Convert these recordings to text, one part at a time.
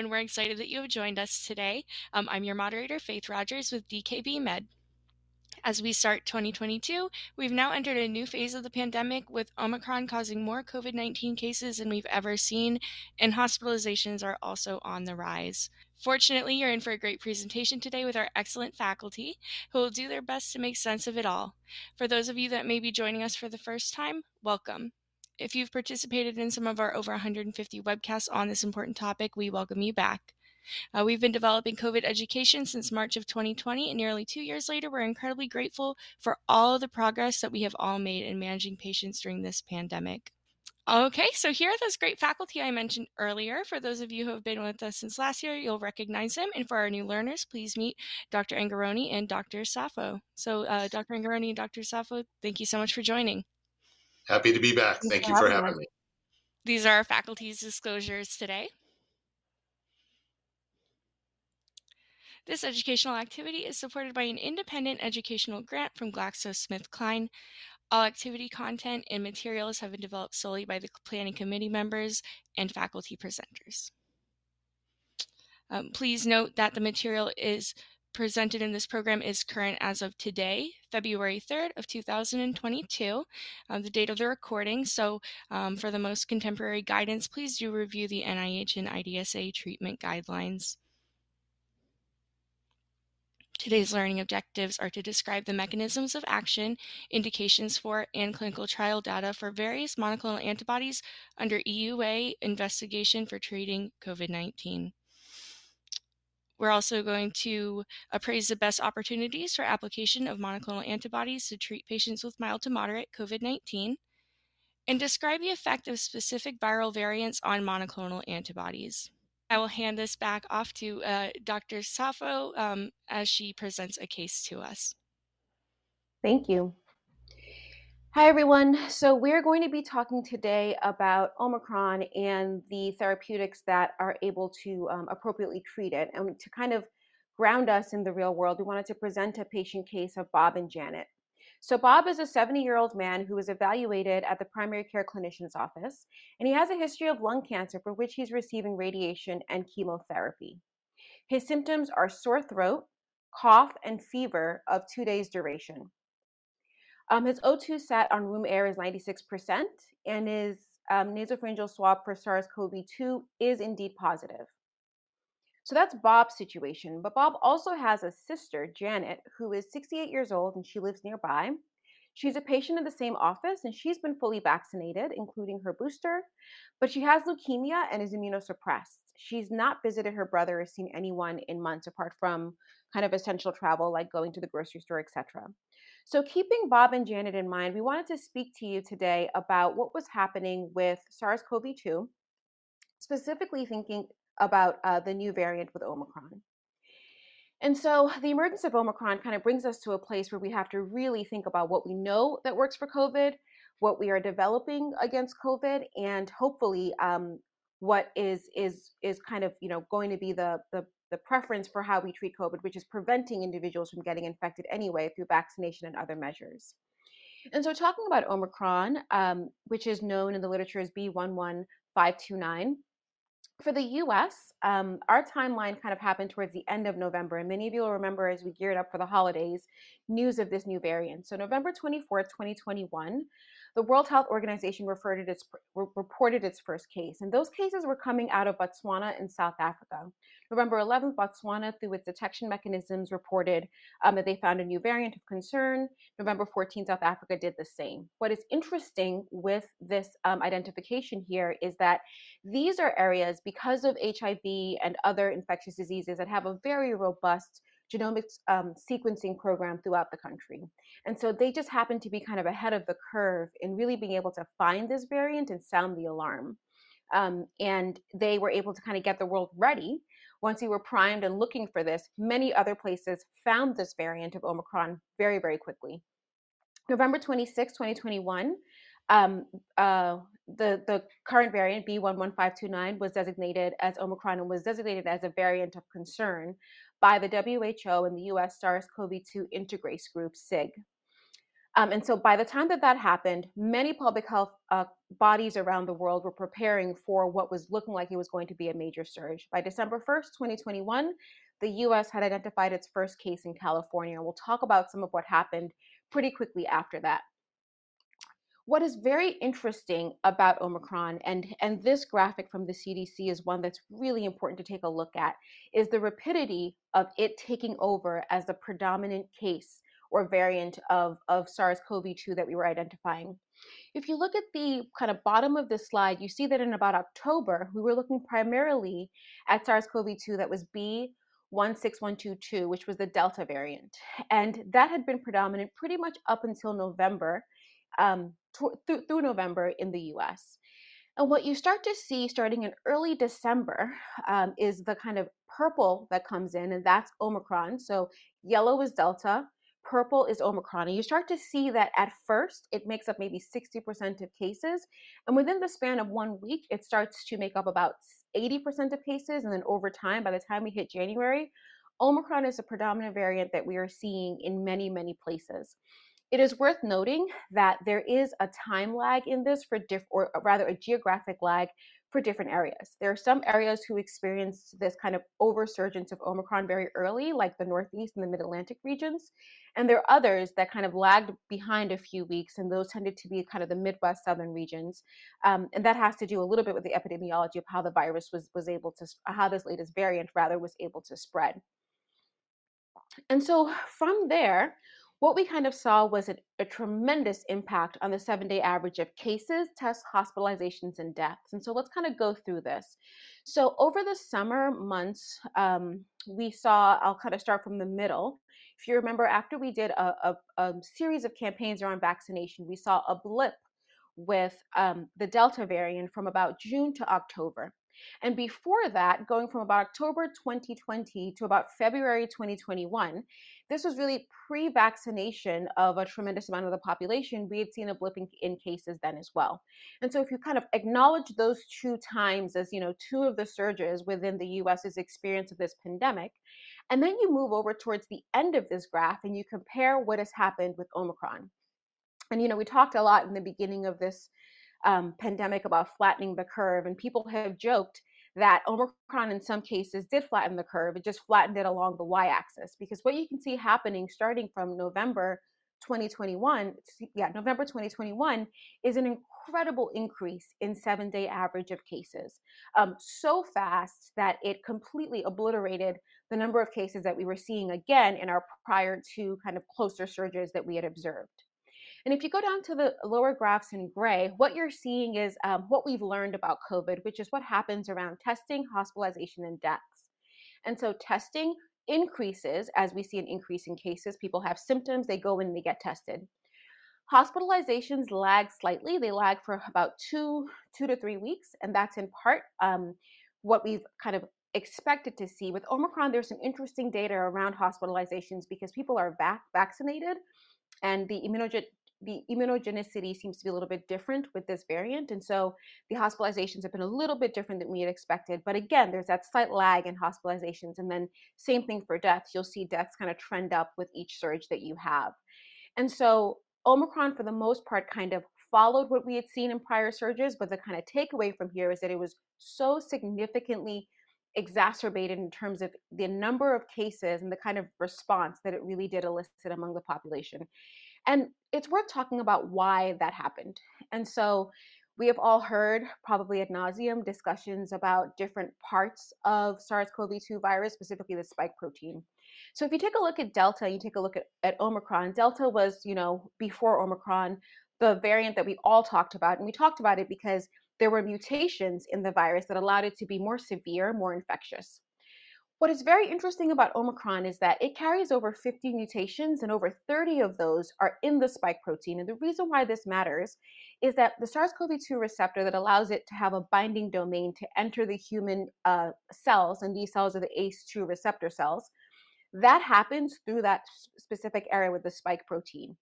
And we're excited that you have joined us today. Um, I'm your moderator, Faith Rogers with DKB Med. As we start 2022, we've now entered a new phase of the pandemic with Omicron causing more COVID 19 cases than we've ever seen, and hospitalizations are also on the rise. Fortunately, you're in for a great presentation today with our excellent faculty who will do their best to make sense of it all. For those of you that may be joining us for the first time, welcome. If you've participated in some of our over 150 webcasts on this important topic, we welcome you back. Uh, we've been developing COVID education since March of 2020, and nearly two years later, we're incredibly grateful for all the progress that we have all made in managing patients during this pandemic. Okay, so here are those great faculty I mentioned earlier. For those of you who have been with us since last year, you'll recognize them. And for our new learners, please meet Dr. Angaroni and Dr. Safo. So, uh, Dr. Angaroni and Dr. Safo, thank you so much for joining. Happy to be back. Thank you for having me. These are our faculty's disclosures today. This educational activity is supported by an independent educational grant from GlaxoSmithKline. All activity content and materials have been developed solely by the planning committee members and faculty presenters. Um, please note that the material is presented in this program is current as of today, February 3rd of 2022, uh, the date of the recording. So um, for the most contemporary guidance, please do review the NIH and IDSA treatment guidelines. Today's learning objectives are to describe the mechanisms of action, indications for, and clinical trial data for various monoclonal antibodies under EUA investigation for treating COVID 19. We're also going to appraise the best opportunities for application of monoclonal antibodies to treat patients with mild to moderate COVID 19 and describe the effect of specific viral variants on monoclonal antibodies. I will hand this back off to uh, Dr. Safo um, as she presents a case to us. Thank you. Hi, everyone. So, we're going to be talking today about Omicron and the therapeutics that are able to um, appropriately treat it. And to kind of ground us in the real world, we wanted to present a patient case of Bob and Janet. So, Bob is a 70 year old man who was evaluated at the primary care clinician's office, and he has a history of lung cancer for which he's receiving radiation and chemotherapy. His symptoms are sore throat, cough, and fever of two days' duration. Um, his O2 sat on room air is 96%, and his um, nasopharyngeal swab for SARS CoV 2 is indeed positive. So that's Bob's situation. But Bob also has a sister, Janet, who is 68 years old and she lives nearby. She's a patient in the same office and she's been fully vaccinated, including her booster, but she has leukemia and is immunosuppressed. She's not visited her brother or seen anyone in months apart from kind of essential travel like going to the grocery store, etc. So, keeping Bob and Janet in mind, we wanted to speak to you today about what was happening with SARS CoV 2, specifically thinking about uh, the new variant with Omicron. And so, the emergence of Omicron kind of brings us to a place where we have to really think about what we know that works for COVID, what we are developing against COVID, and hopefully um, what is is is kind of you know going to be the the the preference for how we treat COVID, which is preventing individuals from getting infected anyway through vaccination and other measures. And so, talking about Omicron, um, which is known in the literature as B11529, for the US, um, our timeline kind of happened towards the end of November. And many of you will remember as we geared up for the holidays, news of this new variant. So, November 24th, 2021, the World Health Organization reported its, reported its first case. And those cases were coming out of Botswana and South Africa. November 11th, Botswana, through its detection mechanisms, reported um, that they found a new variant of concern. November 14th, South Africa did the same. What is interesting with this um, identification here is that these are areas, because of HIV and other infectious diseases, that have a very robust genomics um, sequencing program throughout the country. And so they just happen to be kind of ahead of the curve in really being able to find this variant and sound the alarm. Um, and they were able to kind of get the world ready once we were primed and looking for this, many other places found this variant of Omicron very, very quickly. November 26, 2021, um, uh, the, the current variant B11529 was designated as Omicron and was designated as a variant of concern by the WHO and the US SARS CoV 2 interagency group, SIG. Um, and so by the time that that happened, many public health uh, bodies around the world were preparing for what was looking like it was going to be a major surge. By December 1st, 2021, the US had identified its first case in California. We'll talk about some of what happened pretty quickly after that. What is very interesting about Omicron, and, and this graphic from the CDC is one that's really important to take a look at, is the rapidity of it taking over as the predominant case or variant of, of SARS-CoV-2 that we were identifying. If you look at the kind of bottom of this slide, you see that in about October, we were looking primarily at SARS-CoV-2 that was B16122, which was the Delta variant. And that had been predominant pretty much up until November, um, th- through November in the US. And what you start to see starting in early December um, is the kind of purple that comes in, and that's Omicron. So yellow is Delta, purple is Omicron. And you start to see that at first it makes up maybe 60% of cases. And within the span of one week, it starts to make up about 80% of cases. And then over time, by the time we hit January, Omicron is a predominant variant that we are seeing in many, many places. It is worth noting that there is a time lag in this for diff, or rather a geographic lag for different areas. There are some areas who experienced this kind of oversurgence of Omicron very early, like the Northeast and the Mid Atlantic regions. And there are others that kind of lagged behind a few weeks, and those tended to be kind of the Midwest, Southern regions. Um, and that has to do a little bit with the epidemiology of how the virus was, was able to, how this latest variant rather was able to spread. And so from there, what we kind of saw was a, a tremendous impact on the seven day average of cases, tests, hospitalizations, and deaths. And so let's kind of go through this. So, over the summer months, um, we saw, I'll kind of start from the middle. If you remember, after we did a, a, a series of campaigns around vaccination, we saw a blip with um, the Delta variant from about June to October. And before that, going from about October 2020 to about February 2021, this was really pre vaccination of a tremendous amount of the population. We had seen a blip in, in, cases then as well. And so, if you kind of acknowledge those two times as, you know, two of the surges within the US's experience of this pandemic, and then you move over towards the end of this graph and you compare what has happened with Omicron. And, you know, we talked a lot in the beginning of this um, pandemic about flattening the curve, and people have joked that Omicron in some cases did flatten the curve. It just flattened it along the y axis because what you can see happening starting from November 2021, yeah, November 2021 is an incredible increase in seven day average of cases. Um, so fast that it completely obliterated the number of cases that we were seeing again in our prior two kind of closer surges that we had observed. And if you go down to the lower graphs in gray, what you're seeing is um, what we've learned about COVID, which is what happens around testing, hospitalization, and deaths. And so testing increases as we see an increase in cases. People have symptoms, they go in and they get tested. Hospitalizations lag slightly. They lag for about two, two to three weeks, and that's in part um, what we've kind of expected to see. With Omicron, there's some interesting data around hospitalizations because people are vac- vaccinated, and the immunogen- the immunogenicity seems to be a little bit different with this variant. And so the hospitalizations have been a little bit different than we had expected. But again, there's that slight lag in hospitalizations. And then same thing for deaths. You'll see deaths kind of trend up with each surge that you have. And so Omicron, for the most part, kind of followed what we had seen in prior surges. But the kind of takeaway from here is that it was so significantly exacerbated in terms of the number of cases and the kind of response that it really did elicit among the population. And it's worth talking about why that happened. And so we have all heard, probably ad nauseum, discussions about different parts of SARS CoV 2 virus, specifically the spike protein. So if you take a look at Delta, you take a look at, at Omicron, Delta was, you know, before Omicron, the variant that we all talked about. And we talked about it because there were mutations in the virus that allowed it to be more severe, more infectious. What is very interesting about Omicron is that it carries over 50 mutations, and over 30 of those are in the spike protein. And the reason why this matters is that the SARS CoV 2 receptor that allows it to have a binding domain to enter the human uh, cells, and these cells are the ACE2 receptor cells, that happens through that specific area with the spike protein.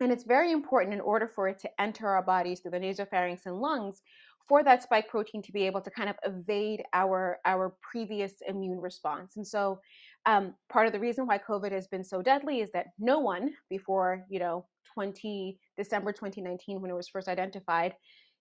And it's very important in order for it to enter our bodies through the nasopharynx and lungs for that spike protein to be able to kind of evade our our previous immune response. And so um, part of the reason why COVID has been so deadly is that no one before, you know, 20 December 2019, when it was first identified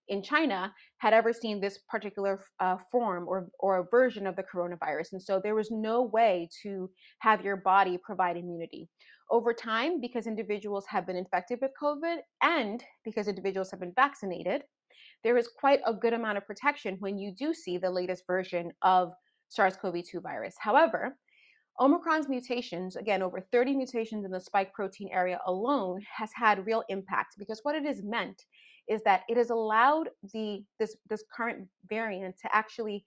in China, had ever seen this particular uh, form or or a version of the coronavirus, and so there was no way to have your body provide immunity over time because individuals have been infected with COVID and because individuals have been vaccinated. There is quite a good amount of protection when you do see the latest version of SARS-CoV-2 virus. However, Omicron's mutations, again, over 30 mutations in the spike protein area alone, has had real impact because what it has meant is that it has allowed the this this current variant to actually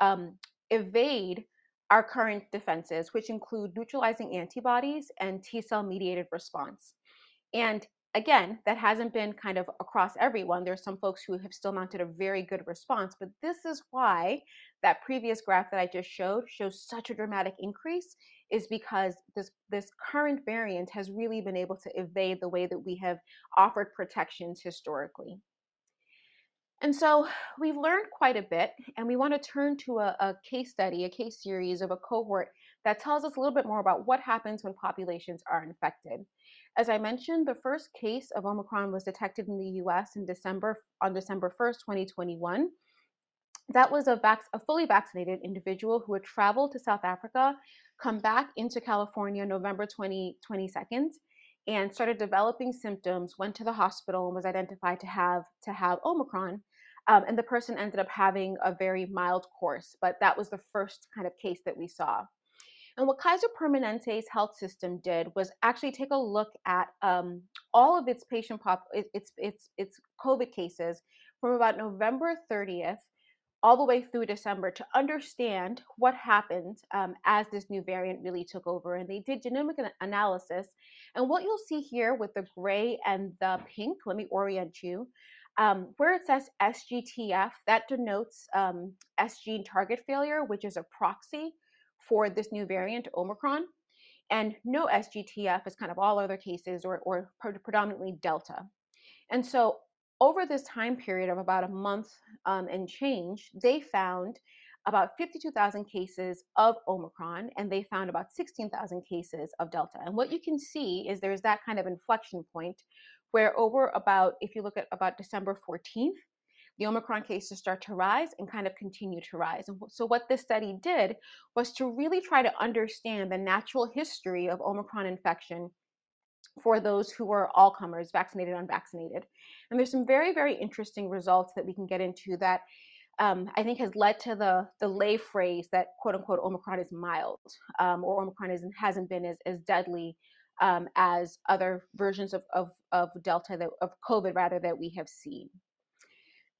um, evade our current defenses, which include neutralizing antibodies and T cell mediated response. And again, that hasn't been kind of across everyone. There's some folks who have still mounted a very good response, but this is why that previous graph that I just showed shows such a dramatic increase is because this this current variant has really been able to evade the way that we have offered protections historically. And so we've learned quite a bit, and we want to turn to a, a, case study, a case series of a cohort that tells us a little bit more about what happens when populations are infected. As I mentioned, the first case of Omicron was detected in the US in December on December 1st, 2021. That was a, vac- a fully vaccinated individual who had traveled to South Africa, come back into California November 20, 22nd, and started developing symptoms, went to the hospital and was identified to have to have Omicron. Um, and the person ended up having a very mild course, but that was the first kind of case that we saw. And what Kaiser Permanente's health system did was actually take a look at um, all of its patient pop, its its its COVID cases from about November 30th all the way through December to understand what happened um, as this new variant really took over. And they did genomic analysis. And what you'll see here with the gray and the pink, let me orient you. Um, where it says SGTF, that denotes um, S gene target failure, which is a proxy for this new variant, Omicron. And no SGTF is kind of all other cases or, or predominantly Delta. And so over this time period of about a month um, and change, they found about 52,000 cases of Omicron and they found about 16,000 cases of Delta. And what you can see is there's that kind of inflection point where over about, if you look at about December 14th, the Omicron cases start to rise and kind of continue to rise. And so, what this study did was to really try to understand the natural history of Omicron infection for those who are all comers, vaccinated, unvaccinated. And there's some very, very interesting results that we can get into that um, I think has led to the the lay phrase that quote unquote Omicron is mild um, or Omicron isn't, hasn't been as, as deadly um, as other versions of, of, of Delta that of COVID rather that we have seen.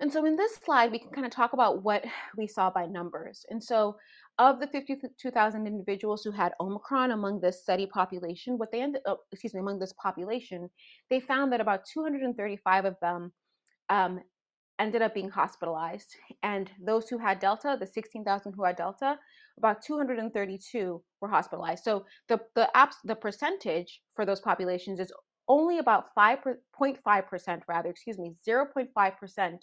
And so in this slide, we can kind of talk about what we saw by numbers. And so of the 52,000 individuals who had Omicron among this study population, what they ended up, excuse me, among this population, they found that about 235 of them um, ended up being hospitalized. And those who had Delta, the 16,000 who had Delta, about 232 were hospitalized. So the the the percentage for those populations is only about 5.5% rather, excuse me, 0.5%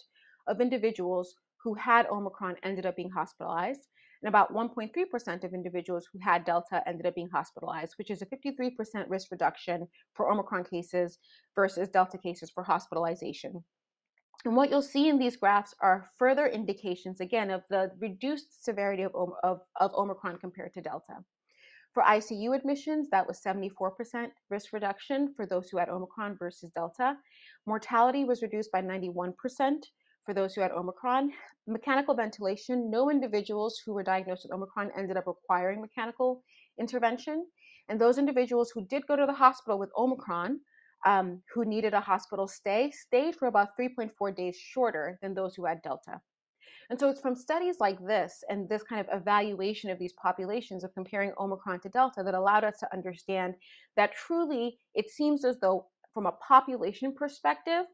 of individuals who had Omicron ended up being hospitalized, and about 1.3% of individuals who had Delta ended up being hospitalized, which is a 53% risk reduction for Omicron cases versus Delta cases for hospitalization. And what you'll see in these graphs are further indications, again, of the reduced severity of, of, of Omicron compared to Delta. For ICU admissions, that was 74% risk reduction for those who had Omicron versus Delta. Mortality was reduced by 91% for those who had Omicron. Mechanical ventilation, no individuals who were diagnosed with Omicron ended up requiring mechanical intervention. And those individuals who did go to the hospital with Omicron, um, who needed a hospital stay, stayed for about 3.4 days shorter than those who had Delta. And so it's from studies like this and this kind of evaluation of these populations of comparing Omicron to Delta that allowed us to understand that truly it seems as though, from a population perspective,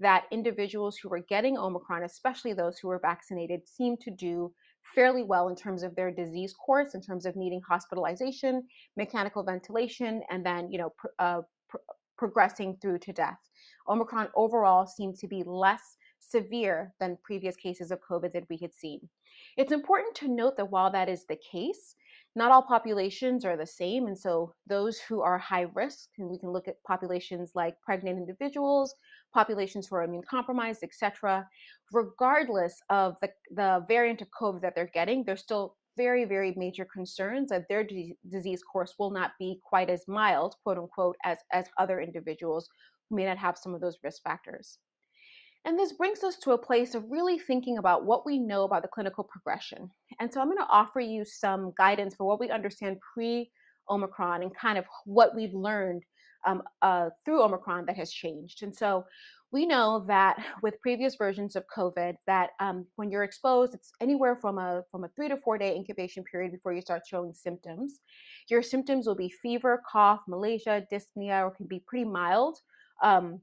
that individuals who were getting Omicron, especially those who were vaccinated, seemed to do fairly well in terms of their disease course, in terms of needing hospitalization, mechanical ventilation, and then you know pr- uh, pr- progressing through to death. Omicron overall seemed to be less severe than previous cases of COVID that we had seen. It's important to note that while that is the case, not all populations are the same. And so those who are high risk, and we can look at populations like pregnant individuals, populations who are immune compromised, etc., regardless of the, the variant of COVID that they're getting, there's still very, very major concerns that their disease course will not be quite as mild, quote unquote, as, as other individuals who may not have some of those risk factors. And this brings us to a place of really thinking about what we know about the clinical progression. And so I'm going to offer you some guidance for what we understand pre Omicron and kind of what we've learned um, uh, through Omicron that has changed. And so we know that with previous versions of COVID, that um, when you're exposed, it's anywhere from a from a three to four day incubation period before you start showing symptoms. Your symptoms will be fever, cough, malaise, dyspnea, or can be pretty mild. Um,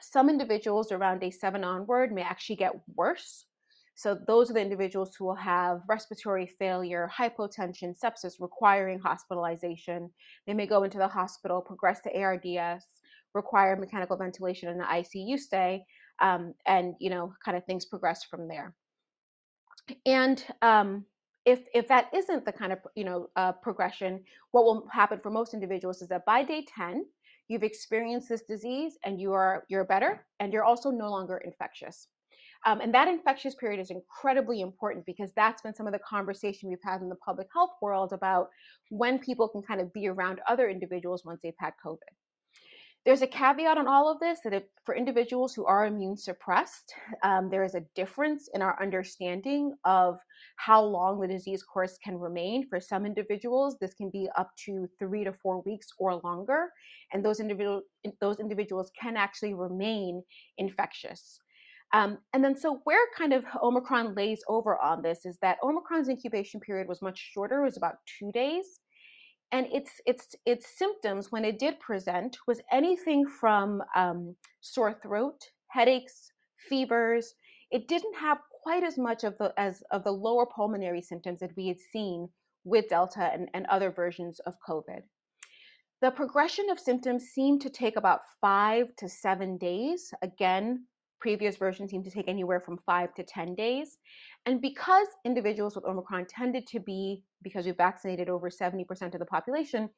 some individuals around day seven onward may actually get worse. So, those are the individuals who will have respiratory failure, hypotension, sepsis requiring hospitalization. They may go into the hospital, progress to ARDS, require mechanical ventilation and an ICU stay, um, and you know, kind of things progress from there. And um, if if that isn't the kind of you know uh, progression, what will happen for most individuals is that by day ten, you've experienced this disease and you are you're better and you're also no longer infectious. Um, and that infectious period is incredibly important because that's been some of the conversation we've had in the public health world about when people can kind of be around other individuals once they've had covid there's a caveat on all of this that if, for individuals who are immune suppressed, um, there is a difference in our understanding of how long the disease course can remain. For some individuals, this can be up to three to four weeks or longer, and those individual those individuals can actually remain infectious. Um, and then, so where kind of Omicron lays over on this is that Omicron's incubation period was much shorter; it was about two days and its its its symptoms when it did present was anything from um, sore throat, headaches, fevers. It didn't have quite as much of the as of the lower pulmonary symptoms that we had seen with Delta and, and other versions of COVID. The progression of symptoms seemed to take about five to seven days. Again, previous versions seemed to take anywhere from five to 10 days. And because individuals with Omicron tended to be, because we vaccinated over 70% of the population,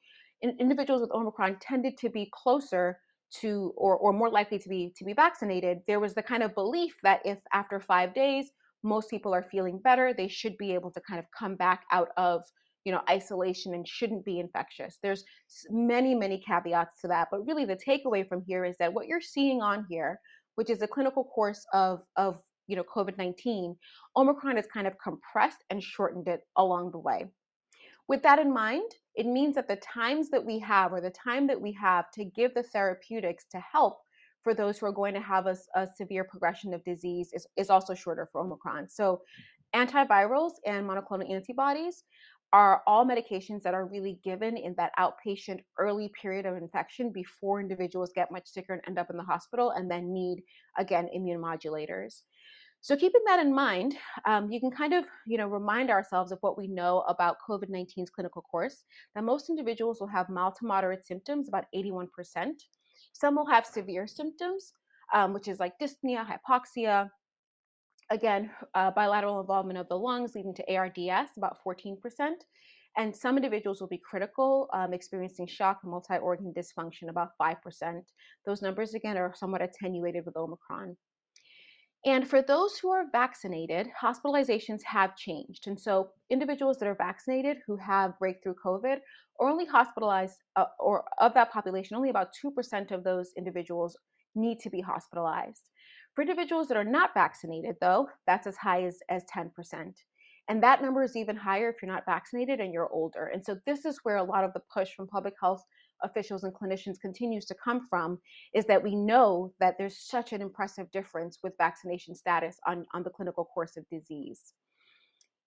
individuals with Omicron tended to be closer to or, or more likely to be to be vaccinated, there was the kind of belief that if after five days most people are feeling better, they should be able to kind of come back out of you know isolation and shouldn't be infectious. There's many many caveats to that, but really the takeaway from here is that what you're seeing on here, which is a clinical course of of you know, COVID-19, Omicron has kind of compressed and shortened it along the way. With that in mind, it means that the times that we have or the time that we have to give the therapeutics to help for those who are going to have a, a severe progression of disease is, is also shorter for Omicron. So antivirals and monoclonal antibodies are all medications that are really given in that outpatient early period of infection before individuals get much sicker and end up in the hospital and then need again immune modulators so keeping that in mind, um, you can kind of, you know, remind ourselves of what we know about COVID-19's clinical course. That most individuals will have mild to moderate symptoms, about 81%. Some will have severe symptoms, um, which is like dyspnea, hypoxia, again, uh, bilateral involvement of the lungs leading to ARDS, about 14%. And some individuals will be critical, um, experiencing shock and multi organ dysfunction, about 5%. Those numbers, again, are somewhat attenuated with Omicron. And for those who are vaccinated, hospitalizations have changed. And so individuals that are vaccinated who have breakthrough COVID are only hospitalized, uh, or of that population, only about 2% of those individuals need to be hospitalized. For individuals that are not vaccinated, though, that's as high as, as 10%. And that number is even higher if you're not vaccinated and you're older. And so this is where a lot of the push from public health officials and clinicians continues to come from is that we know that there's such an impressive difference with vaccination status on, on the clinical course of disease.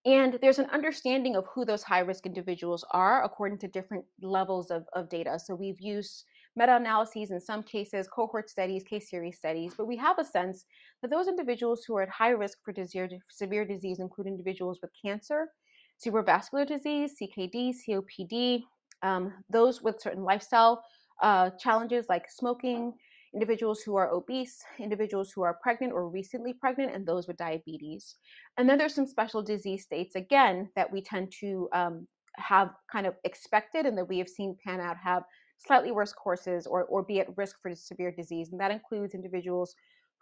And there's an understanding of who those high risk individuals are according to different levels of, of data. So we've used meta analyses in some cases, cohort studies, case series studies, but we have a sense that those individuals who are at high risk for severe, disease include individuals with cancer, cerebrovascular disease, CKD, COPD, um, those with certain lifestyle uh, challenges like smoking, individuals who are obese, individuals who are pregnant or recently pregnant, and those with diabetes. And then there's some special disease states, again, that we tend to um, have kind of expected and that we have seen pan out have slightly worse courses or, or be at risk for severe disease. And that includes individuals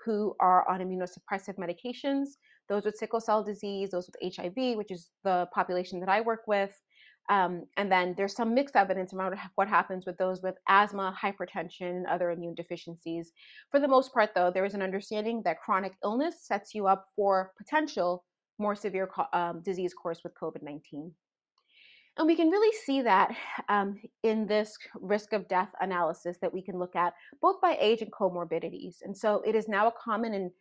who are on immunosuppressive medications, those with sickle cell disease, those with HIV, which is the population that I work with. Um, and then there's some mixed evidence around what happens with those with asthma, hypertension, and other immune deficiencies. For the most part, though, there is an understanding that chronic illness sets you up for potential more severe um, disease course with COVID 19. And we can really see that um, in this risk of death analysis that we can look at both by age and comorbidities. And so it is now a common and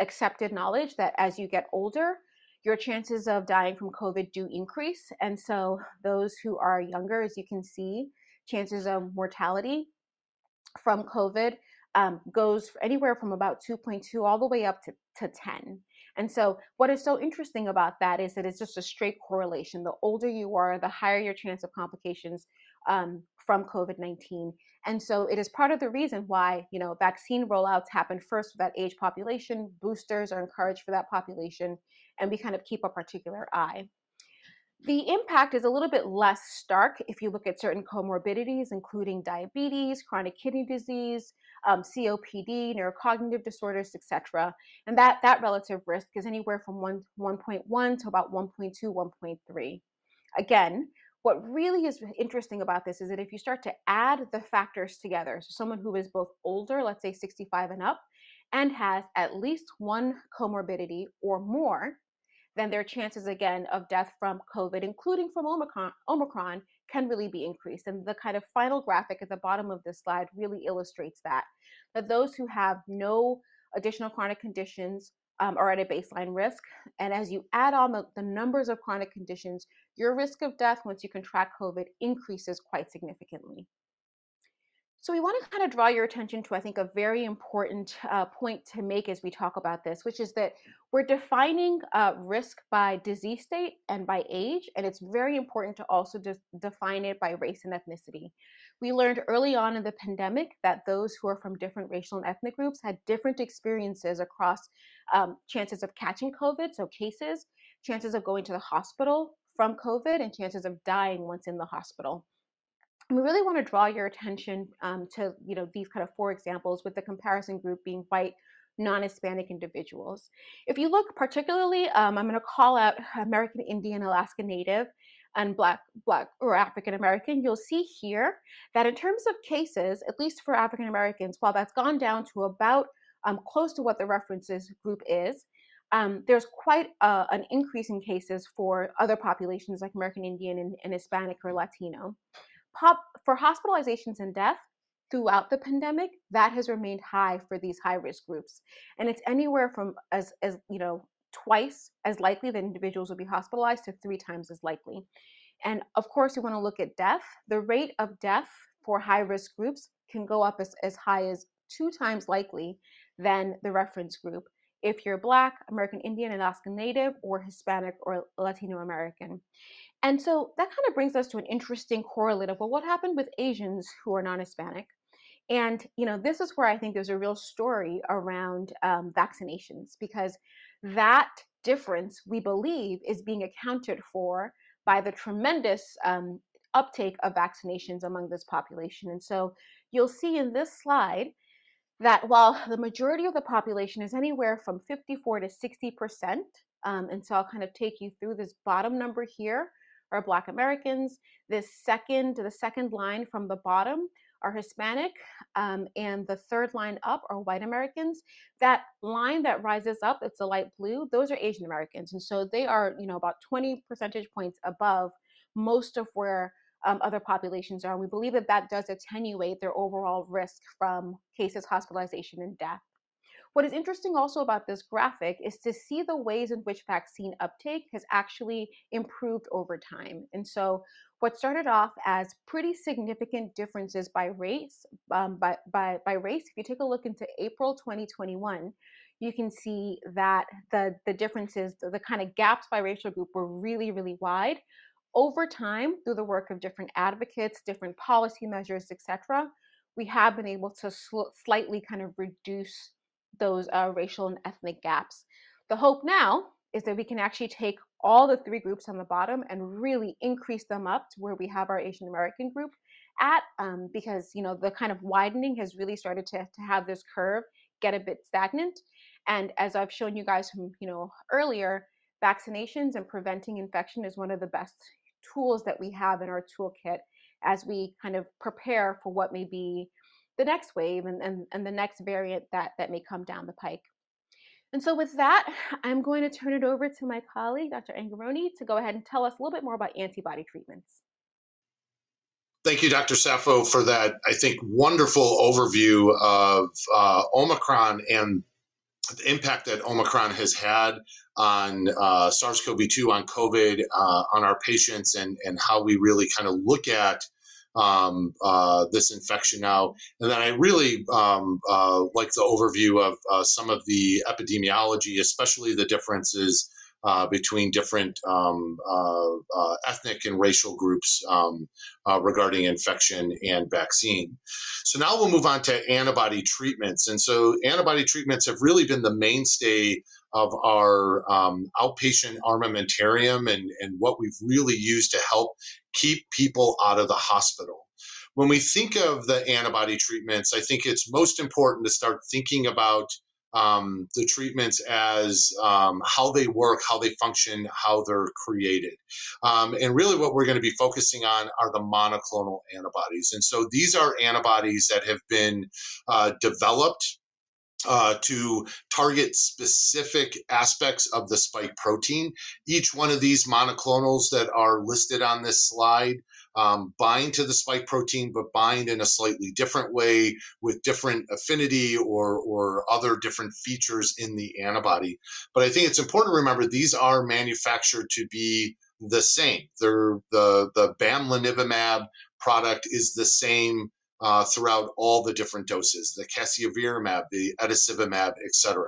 accepted knowledge that as you get older, your chances of dying from COVID do increase. And so those who are younger, as you can see, chances of mortality from COVID um, goes anywhere from about 2.2 all the way up to, to 10. And so, what is so interesting about that is that it's just a straight correlation. The older you are, the higher your chance of complications um, from COVID 19. And so, it is part of the reason why, you know, vaccine rollouts happen first for that age population, boosters are encouraged for that population, and we kind of keep a particular eye. The impact is a little bit less stark if you look at certain comorbidities, including diabetes, chronic kidney disease, um, COPD, neurocognitive disorders, etc. And that, that relative risk is anywhere from 1, 1.1 to about 1.2, 1.3. Again, what really is interesting about this is that if you start to add the factors together, so someone who is both older, let's say 65 and up, and has at least one comorbidity or more, then their chances again of death from COVID, including from Omicron, Omicron, can really be increased. And the kind of final graphic at the bottom of this slide really illustrates that. That those who have no additional chronic conditions um, are at a baseline risk. And as you add on the, the numbers of chronic conditions, your risk of death once you contract COVID increases quite significantly. So we want to kind of draw your attention to, I think, a very important uh, point to make as we talk about this, which is that we're defining uh, risk by disease state and by age, and it's very important to also just define it by race and ethnicity. We learned early on in the pandemic that those who are from different racial and ethnic groups had different experiences across um, chances of catching COVID, so cases, chances of going to the hospital from COVID, and chances of dying once in the hospital we really want to draw your attention um, to you know these kind of four examples with the comparison group being white non-hispanic individuals. If you look particularly um, i'm going to call out american indian alaska native and black black or african american you'll see here that in terms of cases at least for african americans while that's gone down to about um, close to what the references group is um, there's quite a, an increase in cases for other populations like american indian and, and hispanic or latino pop for hospitalizations and death throughout the pandemic that has remained high for these high risk groups. And it's anywhere from as as you know twice as likely that individuals will be hospitalized to three times as likely. And of course you want to look at death. The rate of death for high risk groups can go up as, as high as two times likely than the reference group if you're black american indian alaska native or hispanic or latino american and so that kind of brings us to an interesting correlate of well, what happened with Asians who are non-Hispanic? And you know, this is where I think there's a real story around um, vaccinations because that difference we believe is being accounted for by the tremendous um, uptake of vaccinations among this population. And so you'll see in this slide that while the majority of the population is anywhere from 54 to 60 percent, um, and so I'll kind of take you through this bottom number here are Black Americans. This second, the second line from the bottom are Hispanic, um, and the third line up are white Americans. That line that rises up, it's a light blue, those are Asian Americans. And so they are, you know, about 20 percentage points above most of where um, other populations are. We believe that that does attenuate their overall risk from cases, hospitalization, and death. What is interesting also about this graphic is to see the ways in which vaccine uptake has actually improved over time. And so what started off as pretty significant differences by race, um, by, by, by race, if you take a look into April 2021, you can see that the, the differences, the, the kind of gaps by racial group were really, really wide. Over time, through the work of different advocates, different policy measures, etc., we have been able to sl- slightly kind of reduce those uh, racial and ethnic gaps. The hope now is that we can actually take all the three groups on the bottom and really increase them up to where we have our Asian American group at, um, because you know the kind of widening has really started to, to have this curve get a bit stagnant. And as I've shown you guys from you know earlier, vaccinations and preventing infection is one of the best tools that we have in our toolkit as we kind of prepare for what may be the next wave and, and, and the next variant that, that may come down the pike. And so, with that, I'm going to turn it over to my colleague, Dr. Angaroni, to go ahead and tell us a little bit more about antibody treatments. Thank you, Dr. Safo, for that, I think, wonderful overview of uh, Omicron and the impact that Omicron has had on uh, SARS-CoV-2, on COVID, uh, on our patients, and and how we really kind of look at um, uh, this infection now. And then I really um, uh, like the overview of uh, some of the epidemiology, especially the differences uh, between different um, uh, uh, ethnic and racial groups um, uh, regarding infection and vaccine. So now we'll move on to antibody treatments. And so antibody treatments have really been the mainstay of our um, outpatient armamentarium and, and what we've really used to help keep people out of the hospital when we think of the antibody treatments, I think it's most important to start thinking about um, the treatments as um, how they work, how they function, how they're created. Um, and really, what we're going to be focusing on are the monoclonal antibodies. And so these are antibodies that have been uh, developed uh, to target specific aspects of the spike protein. Each one of these monoclonals that are listed on this slide um, bind to the spike protein, but bind in a slightly different way with different affinity or, or other different features in the antibody. But I think it's important to remember these are manufactured to be the same. They're, the, the bamlanivimab product is the same uh, throughout all the different doses, the casirivimab, the etesevimab, etc.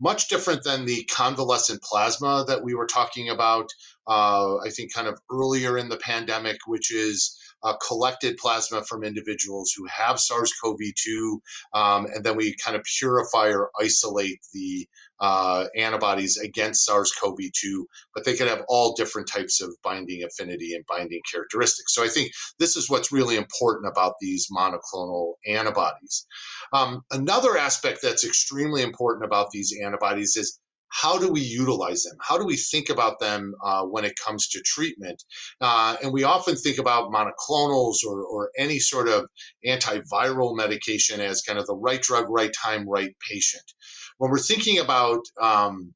Much different than the convalescent plasma that we were talking about, uh, I think, kind of earlier in the pandemic, which is uh, collected plasma from individuals who have SARS-CoV-2, um, and then we kind of purify or isolate the uh, antibodies against SARS-CoV-2, but they can have all different types of binding affinity and binding characteristics. So I think this is what's really important about these monoclonal antibodies. Um, another aspect that's extremely important about these antibodies is how do we utilize them? How do we think about them uh, when it comes to treatment? Uh, and we often think about monoclonals or, or any sort of antiviral medication as kind of the right drug, right time, right patient when we're thinking about um,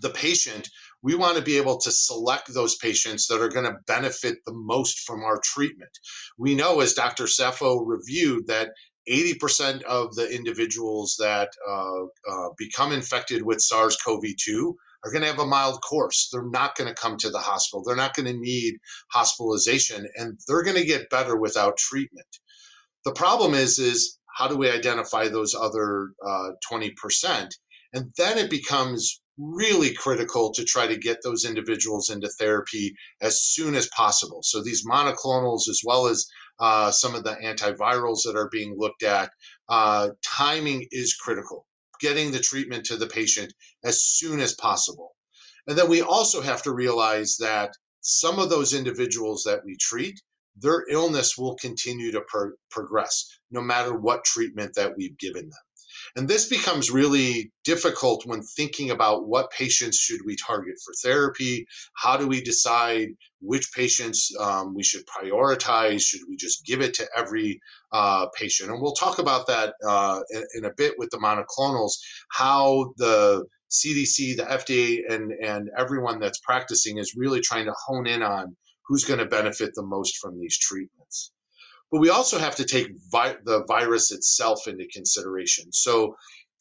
the patient, we want to be able to select those patients that are going to benefit the most from our treatment. We know, as Dr. Safo reviewed, that 80% of the individuals that uh, uh, become infected with SARS CoV 2 are going to have a mild course. They're not going to come to the hospital. They're not going to need hospitalization, and they're going to get better without treatment. The problem is, is how do we identify those other uh, 20%? And then it becomes really critical to try to get those individuals into therapy as soon as possible. So these monoclonals, as well as uh, some of the antivirals that are being looked at, uh, timing is critical. Getting the treatment to the patient as soon as possible. And then we also have to realize that some of those individuals that we treat their illness will continue to pro- progress no matter what treatment that we've given them. And this becomes really difficult when thinking about what patients should we target for therapy. How do we decide which patients um, we should prioritize? Should we just give it to every uh, patient? And we'll talk about that uh, in, in, a bit with the monoclonals, how the CDC, the FDA, and, and everyone that's practicing is really trying to hone in on who's going to benefit the most from these treatments. But we also have to take vi- the virus itself into consideration. So,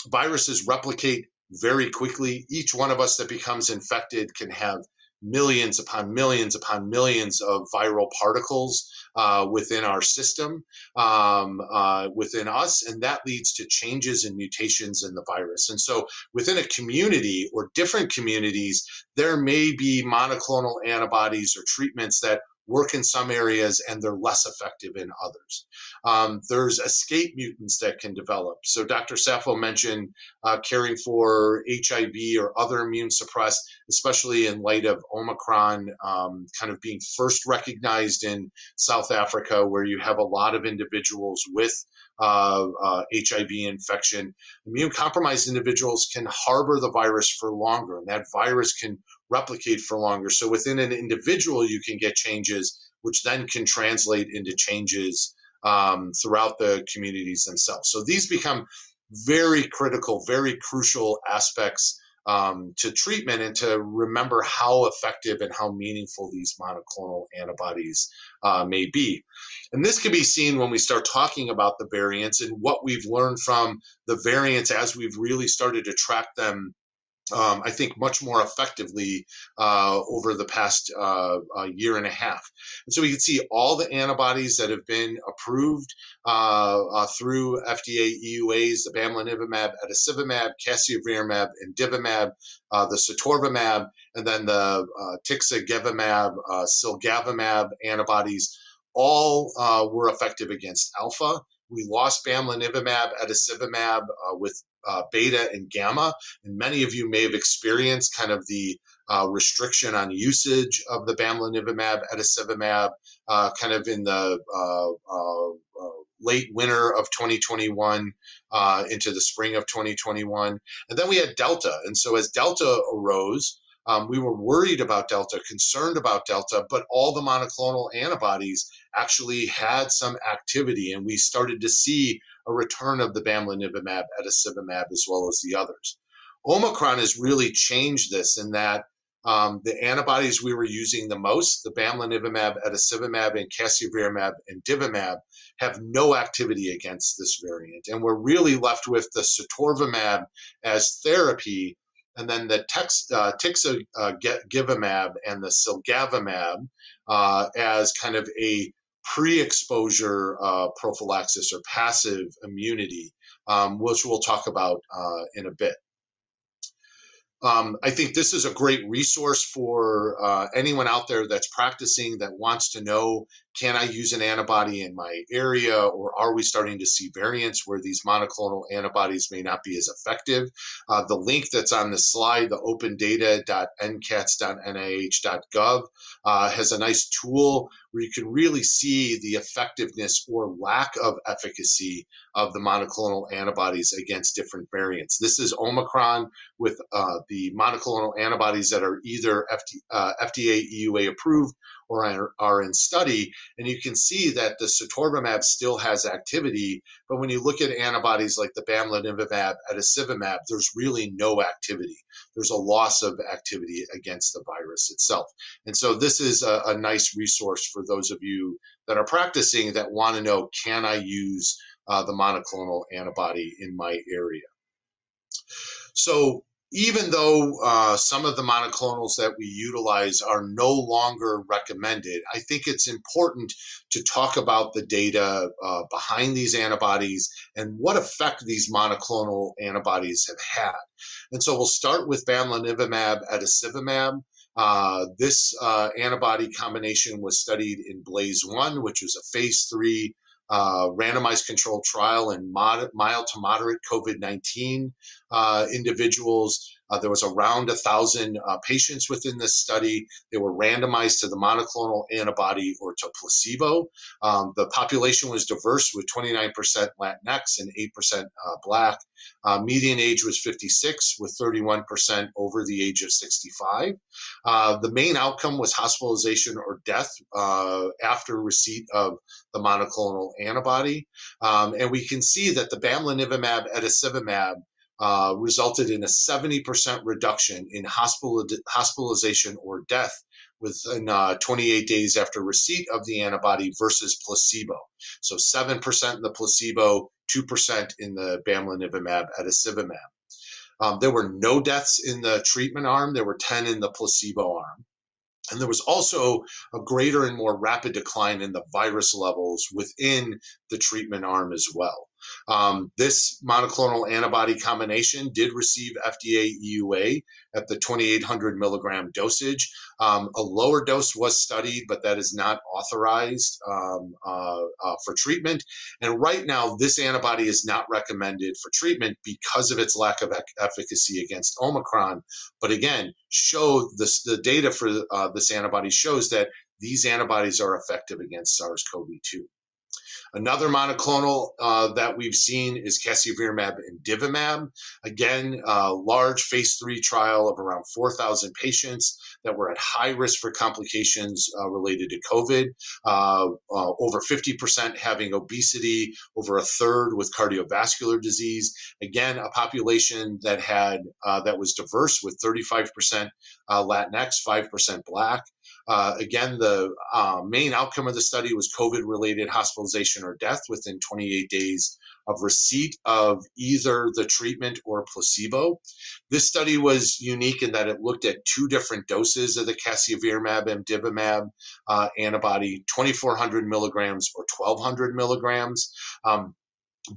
viruses replicate very quickly. Each one of us that becomes infected can have millions upon millions upon millions of viral particles uh, within our system, um, uh, within us, and that leads to changes and mutations in the virus. And so, within a community or different communities, there may be monoclonal antibodies or treatments that work in some areas and they're less effective in others. Um, there's escape mutants that can develop. So Dr. Safo mentioned uh, caring for HIV or other immune suppressed, especially in light of Omicron um, kind of being first recognized in South Africa, where you have a lot of individuals with uh, uh, HIV infection. Immune compromised individuals can harbor the virus for longer, and that virus can replicate for longer. So within an individual, you can get changes, which then can translate into changes um, throughout the communities themselves. So these become very critical, very crucial aspects um, to treatment and to remember how effective and how meaningful these monoclonal antibodies uh, may be. And this can be seen when we start talking about the variants and what we've learned from the variants as we've really started to track them um, I think, much more effectively uh, over the past uh, year and a half. And so we can see all the antibodies that have been approved uh, uh through FDA EUAs, the bamlanivimab, etesevimab, casirivimab, and imdivimab, uh, the sotrovimab, and then the uh, tixagevimab, cilgavimab antibodies, all were effective against alpha. We lost bamlanivimab, etesevimab uh, with uh, beta and gamma. And many of you may have experienced kind of the uh, restriction on usage of the bamlanivimab, etesevimab, uh, kind of in the uh, uh, uh, late winter of 2021 into the spring of 2021. And then we had Delta. And so as Delta arose, um, we were worried about Delta, concerned about Delta, but all the monoclonal antibodies actually had some activity, and we started to see a return of the bamlanivimab, etesevimab, as well as the others. Omicron has really changed this in that um, the antibodies we were using the most, the bamlanivimab, etesevimab, and casirivimab and imdivimab, have no activity against this variant. And we're really left with the sotrovimab as therapy, and then the tex, uh, tixagevimab and the cilgavimab uh, as kind of a pre-exposure uh, prophylaxis or passive immunity, um, which we'll talk about uh, in a bit. Um, I think this is a great resource for uh, anyone out there that's practicing that wants to know can I use an antibody in my area, or are we starting to see variants where these monoclonal antibodies may not be as effective? Uh, the link that's on the slide, the opendata.ncats.nih.gov, uh, has a nice tool where you can really see the effectiveness or lack of efficacy of the monoclonal antibodies against different variants. This is Omicron with uh, the monoclonal antibodies that are either FD, uh, FDA EUA approved or are, are in study. And you can see that the sotrovimab still has activity, but when you look at antibodies like the bamlanivimab, etesevimab, there's really no activity. There's a loss of activity against the virus itself. And so this is a, a nice resource for those of you that are practicing that want to know, can I use uh, the monoclonal antibody in my area? So even though uh, some of the monoclonals that we utilize are no longer recommended, I think it's important to talk about the data uh, behind these antibodies and what effect these monoclonal antibodies have had. And so we'll start with bamlanivimab etesevimab. Uh, this uh, antibody combination was studied in Blaze 1, which was a phase three uh, randomized controlled trial in mod- mild to moderate COVID 19 uh, individuals. Uh, there was around a thousand uh, patients within this study. They were randomized to the monoclonal antibody or to placebo. Um, the population was diverse with 29% Latinx and 8% uh, Black. Uh, median age was 56, with 31% over the age of 65. Uh, the main outcome was hospitalization or death after receipt of the monoclonal antibody. Um, and we can see that the bamlanivimab etesevimab uh, resulted in a 70% reduction in hospital, hospitalization or death within uh, 28 days after receipt of the antibody versus placebo. So 7% in the placebo, 2% in the bamlanivimab etesevimab. Um, there were no deaths in the treatment arm. There were 10 in the placebo arm. And there was also a greater and more rapid decline in the virus levels within the treatment arm as well. Um, this monoclonal antibody combination did receive FDA EUA at the 2800 milligram dosage. Um, a lower dose was studied, but that is not authorized um, uh, uh, for treatment. And right now, this antibody is not recommended for treatment because of its lack of efficacy against Omicron. But again, show this, the data for uh, this antibody shows that these antibodies are effective against SARS-CoV-2. Another monoclonal uh, that we've seen is casirivimab and imdivimab. Again, a large phase three trial of around 4,000 patients that were at high risk for complications uh, related to COVID. Uh, uh over 50% having obesity, over a third with cardiovascular disease. Again, a population that had uh, that was diverse with 35% uh, Latinx, 5% Black. Uh, again, the uh, main outcome of the study was COVID related hospitalization or death within 28 days of receipt of either the treatment or placebo. This study was unique in that it looked at two different doses of the casirivimab and imdivimab uh, antibody, 2400 milligrams or 1200 milligrams. Um,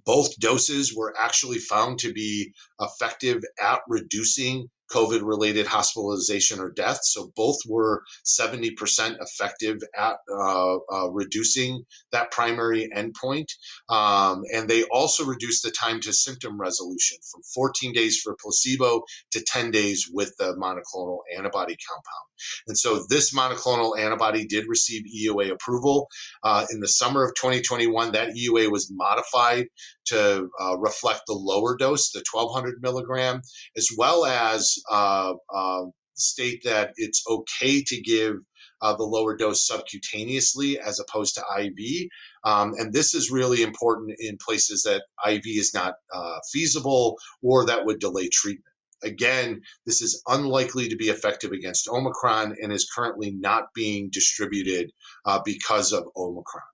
both doses were actually found to be effective at reducing COVID related hospitalization or death. So both were 70% effective at uh, uh, reducing that primary endpoint. Um, and they also reduced the time to symptom resolution from 14 days for placebo to 10 days with the monoclonal antibody compound. And so this monoclonal antibody did receive EUA approval uh, in the summer of 2021. That EUA was modified to uh, reflect the lower dose, the 1200 milligram, as well as uh, uh, state that it's okay to give uh, the lower dose subcutaneously as opposed to IV. Um, and this is really important in places that IV is not uh, feasible or that would delay treatment. Again, this is unlikely to be effective against Omicron and is currently not being distributed uh, because of Omicron.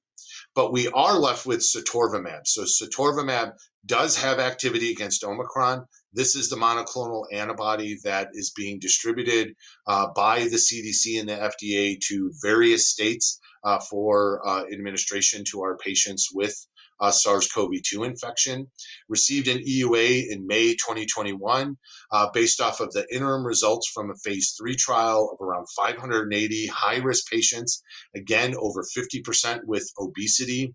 But we are left with Sotrovimab. So Sotrovimab does have activity against Omicron. This is the monoclonal antibody that is being distributed uh, by the CDC and the FDA to various states uh, for uh, administration to our patients with uh, SARS-CoV-2 infection. Received an EUA in May 2021 uh, based off of the interim results from a phase three trial of around 580 high-risk patients, again over 50% with obesity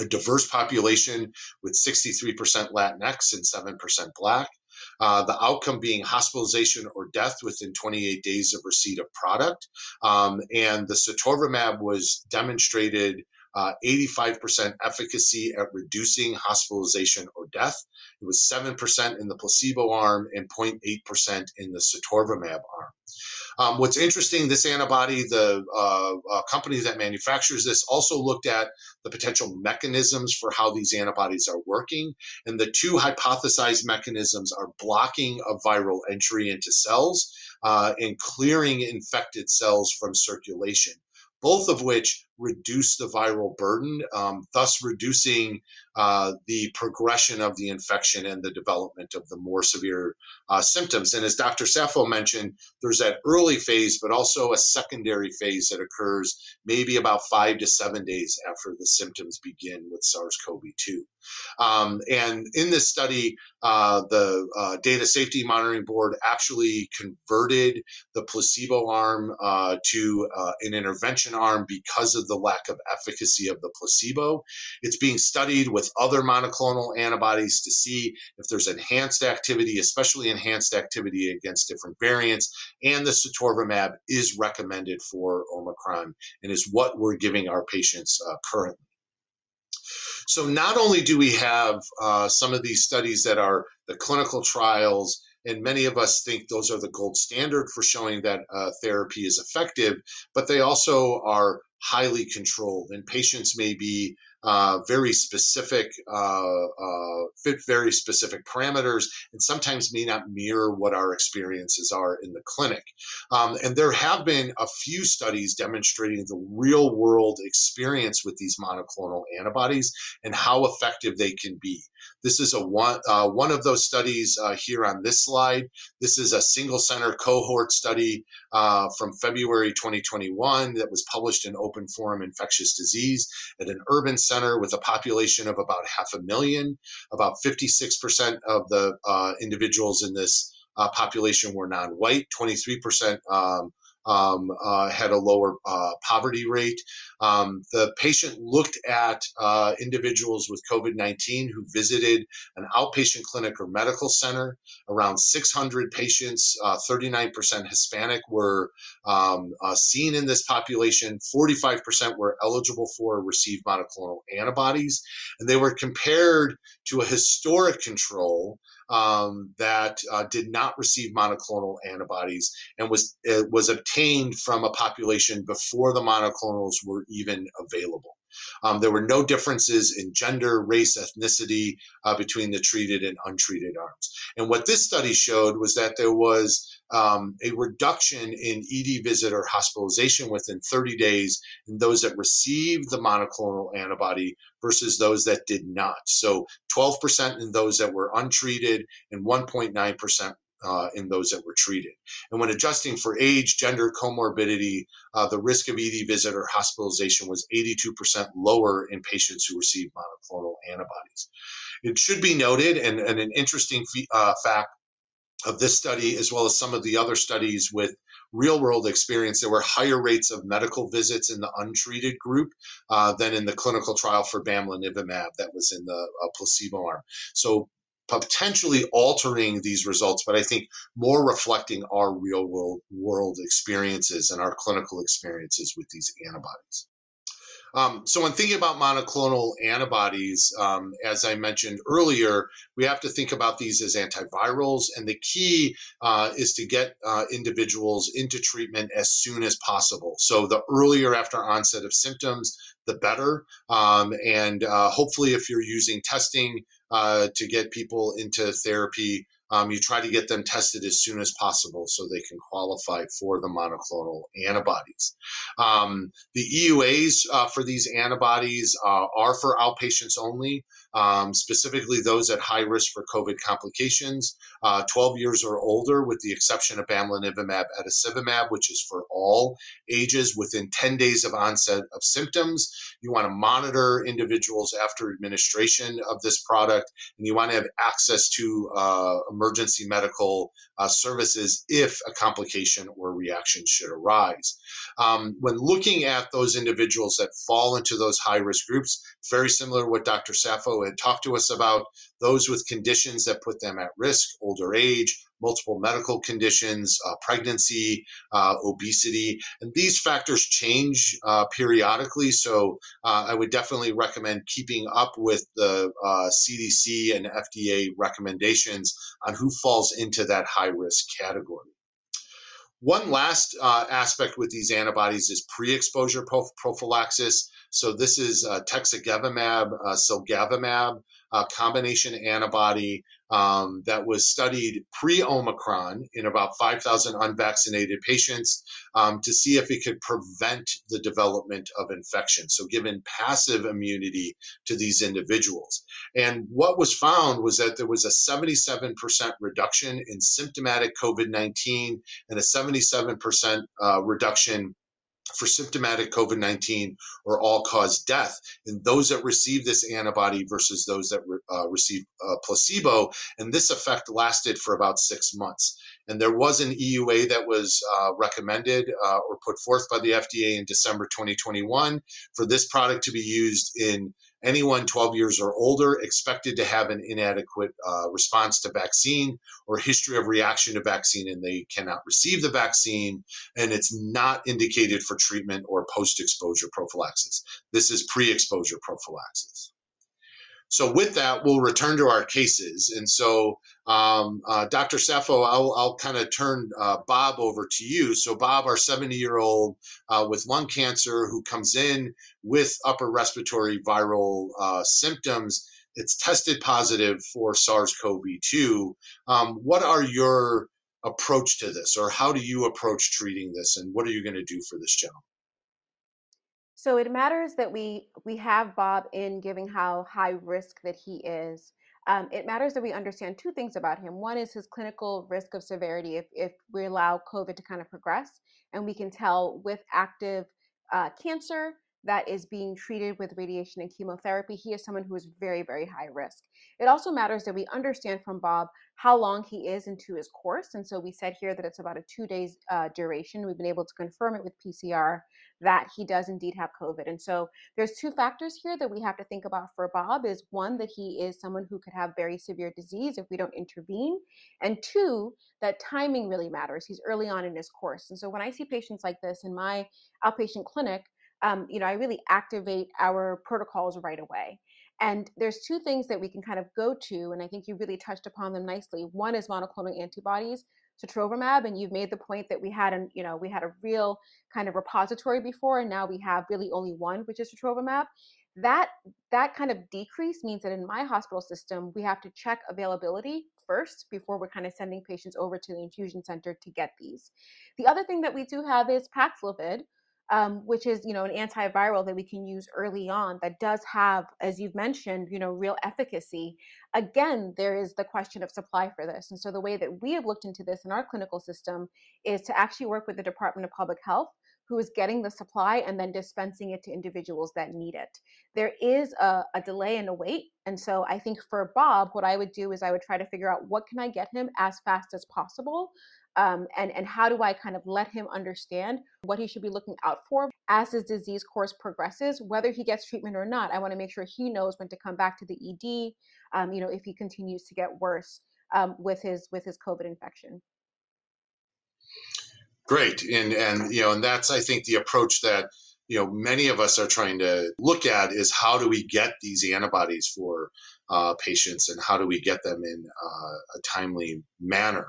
a diverse population with 63% Latinx and 7% Black. Uh, the outcome being hospitalization or death within 28 days of receipt of product. Um, and the sotrovimab was demonstrated uh, 85% efficacy at reducing hospitalization or death. It was 7% in the placebo arm and 0.8% in the sotrovimab arm. Um, what's interesting, this antibody, the uh, uh, company that manufactures this also looked at the potential mechanisms for how these antibodies are working. And the two hypothesized mechanisms are blocking of viral entry into cells uh, and clearing infected cells from circulation both of which reduce the viral burden, um, thus reducing uh, the progression of the infection and the development of the more severe uh, symptoms. And as Dr. Safo mentioned, there's that early phase, but also a secondary phase that occurs maybe about five to seven days after the symptoms begin with SARS CoV 2. Um, and in this study, uh, the uh, Data Safety Monitoring Board actually converted the placebo arm uh, to uh, an intervention arm because of the lack of efficacy of the placebo. It's being studied with other monoclonal antibodies to see if there's enhanced activity, especially enhanced activity against different variants. And the sotrovimab is recommended for Omicron and is what we're giving our patients uh, currently. So not only do we have uh, some of these studies that are the clinical trials, and many of us think those are the gold standard for showing that uh, therapy is effective, but they also are highly controlled, and patients may be uh, very specific, uh, uh, fit very specific parameters, and sometimes may not mirror what our experiences are in the clinic. Um, and there have been a few studies demonstrating the real world experience with these monoclonal antibodies and how effective they can be. This is a one uh, one of those studies uh, here on this slide. This is a single center cohort study uh, from February 2021 that was published in Open Forum Infectious Disease at an urban center with a population of about half a million. About 56% of the uh, individuals in this uh, population were non-white. 23% um, um, uh, had a lower uh, poverty rate. Um, the patient looked at uh, individuals with COVID 19 who visited an outpatient clinic or medical center. Around 600 patients, 39% uh, Hispanic, were um, uh, seen in this population. 45% were eligible for or received monoclonal antibodies. And they were compared to a historic control um, that uh, did not receive monoclonal antibodies and was uh, was obtained from a population before the monoclonals were even available. Um, there were no differences in gender, race, ethnicity uh, between the treated and untreated arms. And what this study showed was that there was um, a reduction in ED visit or hospitalization within 30 days in those that received the monoclonal antibody versus those that did not. So 12% in those that were untreated and 1.9% uh, in those that were treated. And when adjusting for age, gender, comorbidity, uh, the risk of ED visit or hospitalization was 82% lower in patients who received monoclonal antibodies. It should be noted, and, and an interesting uh, fact of this study, as well as some of the other studies with real world experience, there were higher rates of medical visits in the untreated group uh, than in the clinical trial for bamlanivimab that was in the uh, placebo arm. So potentially altering these results, but I think more reflecting our real world, world experiences and our clinical experiences with these antibodies. Um, so when thinking about monoclonal antibodies, um, as I mentioned earlier, we have to think about these as antivirals, and the key uh, is to get uh, individuals into treatment as soon as possible. So the earlier after onset of symptoms, the better. Um, and uh, hopefully, if you're using testing uh, to get people into therapy, um, you try to get them tested as soon as possible so they can qualify for the monoclonal antibodies. Um, the EUAs uh, for these antibodies uh, are for outpatients only um, specifically those at high risk for COVID complications, uh, 12 years or older, with the exception of bamlanivimab etesevimab, which is for all ages within 10 days of onset of symptoms. You want to monitor individuals after administration of this product, and you want to have access to uh, emergency medical uh, services if a complication or reaction should arise. Um, when looking at those individuals that fall into those high risk groups, very similar to what Dr. Safo had talked to us about, those with conditions that put them at risk, older age, multiple medical conditions, uh, pregnancy, uh, obesity, and these factors change uh, periodically. So uh, I would definitely recommend keeping up with the CDC uh, and FDA recommendations on who falls into that high risk category. One last uh, aspect with these antibodies is pre-exposure prophylaxis. So this is uh, tixagevimab, uh, cilgavimab, uh, combination antibody um, that was studied pre Omicron in about 5,000 unvaccinated patients um, to see if it could prevent the development of infection. So, given passive immunity to these individuals. And what was found was that there was a 77% reduction in symptomatic COVID 19 and a 77% uh, reduction for symptomatic COVID 19 or all cause death in those that receive this antibody versus those that receive uh, placebo. And this effect lasted for about six months. And there was an EUA that was uh, recommended uh, or put forth by the FDA in December 2021 for this product to be used in anyone 12 years or older expected to have an inadequate uh, response to vaccine or history of reaction to vaccine and they cannot receive the vaccine and it's not indicated for treatment or post-exposure prophylaxis. This is pre-exposure prophylaxis so with that, we'll return to our cases. And so, um, uh, Dr. Safo, I'll, I'll kind of turn uh, Bob over to you. So Bob, our 70-year-old uh, with lung cancer who comes in with upper respiratory viral uh, symptoms, it's tested positive for SARS-CoV-2. Um, what are your approach to this, or how do you approach treating this, and what are you going to do for this gentleman? So it matters that we we have Bob in, giving how high risk that he is. Um, it matters that we understand two things about him. One is his clinical risk of severity if if we allow COVID to kind of progress, and we can tell with active uh, cancer that is being treated with radiation and chemotherapy, he is someone who is very, very high risk. It also matters that we understand from Bob how long he is into his course. And so we said here that it's about a two days uh, duration. We've been able to confirm it with PCR that he does indeed have COVID. And so there's two factors here that we have to think about for Bob is one, that he is someone who could have very severe disease if we don't intervene. And two, that timing really matters. He's early on in his course. And so when I see patients like this in my outpatient clinic, um, you know, I really activate our protocols right away. And there's two things that we can kind of go to, and I think you really touched upon them nicely. One is monoclonal antibodies, sotrovimab, and you've made the point that we had an, you know, we had a real kind of repository before, and now we have really only one, which is sotrovimab. That that kind of decrease means that in my hospital system, we have to check availability first before we're kind of sending patients over to the infusion center to get these. The other thing that we do have is Paxlovid, um, which is you know an antiviral that we can use early on that does have as you've mentioned you know real efficacy. Again there is the question of supply for this and so the way that we have looked into this in our clinical system is to actually work with the department of public health who is getting the supply and then dispensing it to individuals that need it. There is a, a delay and a wait and so i think for bob what i would do is i would try to figure out what can i get him as fast as possible um, and and how do I kind of let him understand what he should be looking out for as his disease course progresses, whether he gets treatment or not. I want to make sure he knows when to come back to the ED. Um, you know, if he continues to get worse um, with his with his COVID infection. Great, and and you know, and that's I think the approach that you know many of us are trying to look at is how do we get these antibodies for uh, patients and how do we get them in uh, a timely manner.